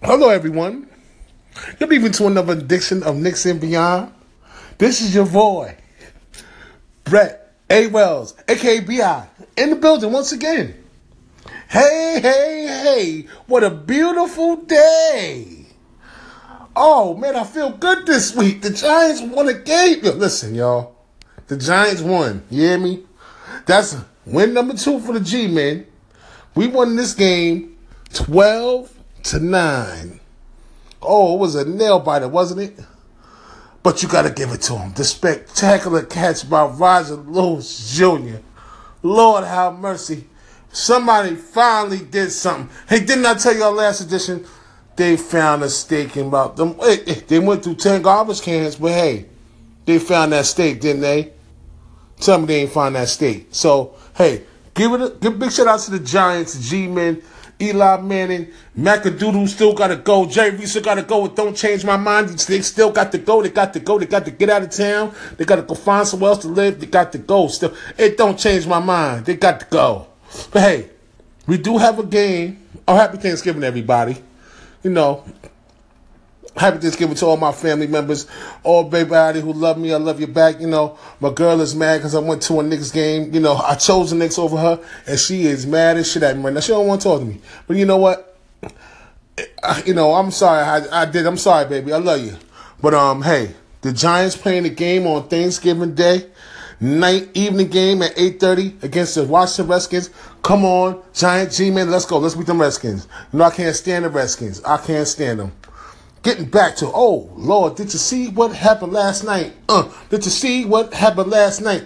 Hello, everyone. Good evening to another edition of Nixon Beyond. This is your boy, Brett A. Wells, aka BI, in the building once again. Hey, hey, hey, what a beautiful day. Oh, man, I feel good this week. The Giants won a game. Listen, y'all. The Giants won. You hear me? That's win number two for the G, man. We won this game 12 to 9. Oh, it was a nail biter, wasn't it? But you got to give it to him. The spectacular catch by Roger Lewis Jr. Lord have mercy. Somebody finally did something. Hey, didn't I tell y'all last edition? They found a steak in about them. Eh, eh, they went through 10 garbage cans, but hey, they found that steak, didn't they? Tell me they ain't find that steak. So, hey, give it a give big shout out to the Giants, G-Men, Eli Manning, Macadoodle still got to go. Jerry Reese got to go. It don't change my mind. They still got to go. They got to go. They got to get out of town. They got to go find somewhere else to live. They got to go. Still, it don't change my mind. They got to go. But hey, we do have a game. Oh, happy Thanksgiving, everybody. You know, happy Thanksgiving to all my family members, all everybody who love me. I love you back. You know, my girl is mad because I went to a Knicks game. You know, I chose the Knicks over her, and she is mad as shit at me right now. She don't want to talk to me. But you know what? You know, I'm sorry. I, I did. I'm sorry, baby. I love you. But um, hey, the Giants playing the game on Thanksgiving Day night evening game at 8.30 against the Washington Redskins. Come on, Giant G-Man, let's go. Let's beat them Redskins. You know, I can't stand the Redskins. I can't stand them. Getting back to, oh, Lord, did you see what happened last night? Uh, did you see what happened last night?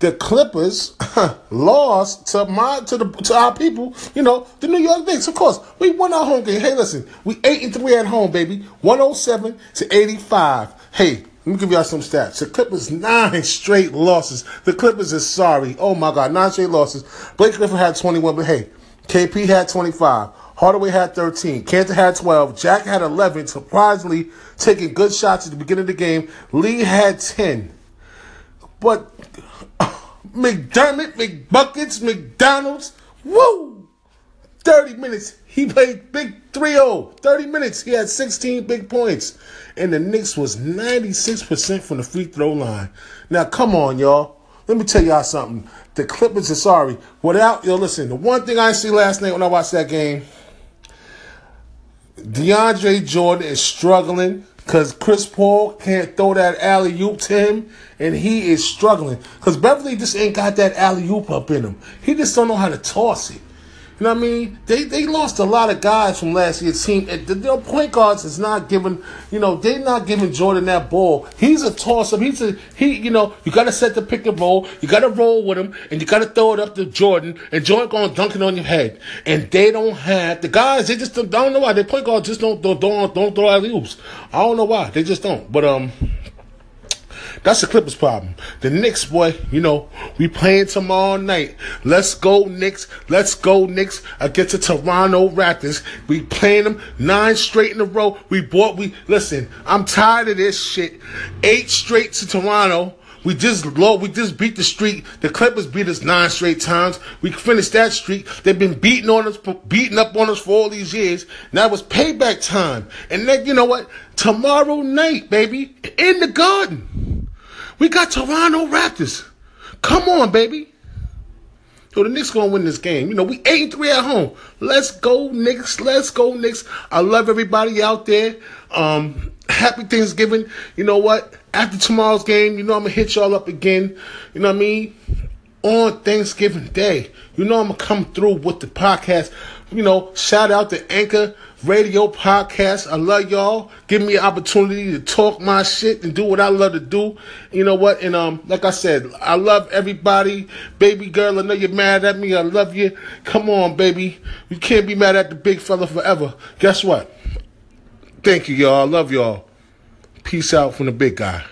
The Clippers lost to my to the to our people, you know, the New York Knicks. Of course, we won our home game. Hey, listen, we eight and three at home, baby. One hundred seven to eighty five. Hey, let me give y'all some stats. The Clippers nine straight losses. The Clippers is sorry. Oh my God, nine straight losses. Blake Griffin had twenty one, but hey, KP had twenty five. Hardaway had 13. Kanter had 12. Jack had 11. Surprisingly, taking good shots at the beginning of the game. Lee had 10. But McDermott, McBuckets, McDonald's, woo! 30 minutes. He played big 3 0. 30 minutes. He had 16 big points. And the Knicks was 96% from the free throw line. Now, come on, y'all. Let me tell y'all something. The Clippers are sorry. Without, yo, listen, the one thing I see last night when I watched that game, DeAndre Jordan is struggling because Chris Paul can't throw that alley oop to him, and he is struggling because Beverley just ain't got that alley oop up in him. He just don't know how to toss it. You know what I mean? They they lost a lot of guys from last year's team. The, the point guards is not giving, you know, they're not giving Jordan that ball. He's a toss up. He's a he. You know, you got to set the pick and roll. You got to roll with him, and you got to throw it up to Jordan, and Jordan going dunking on your head. And they don't have the guys. They just don't, I don't know why. Their point guards just don't don't don't, don't throw alley oops. I don't know why. They just don't. But um. That's the Clippers problem. The Knicks, boy, you know, we playing tomorrow night. Let's go Knicks. Let's go Knicks against the Toronto Raptors. We playing them nine straight in a row. We bought, we, listen, I'm tired of this shit. Eight straight to Toronto. We just low, we just beat the streak. The Clippers beat us nine straight times. We finished that streak. They've been beating on us, beating up on us for all these years. Now it's payback time. And then you know what? Tomorrow night, baby, in the garden. We got Toronto Raptors. Come on, baby. So the Knicks gonna win this game. You know, we eight and three at home. Let's go, Knicks. Let's go, Knicks. I love everybody out there. Um, happy Thanksgiving. You know what? After tomorrow's game, you know I'm gonna hit y'all up again. You know what I mean? On Thanksgiving Day. You know I'm gonna come through with the podcast. You know, shout out to Anchor radio podcast. I love y'all. Give me an opportunity to talk my shit and do what I love to do. You know what? And um, like I said, I love everybody. Baby girl, I know you're mad at me. I love you. Come on, baby. You can't be mad at the big fella forever. Guess what? Thank you, y'all. I love y'all. Peace out from the big guy.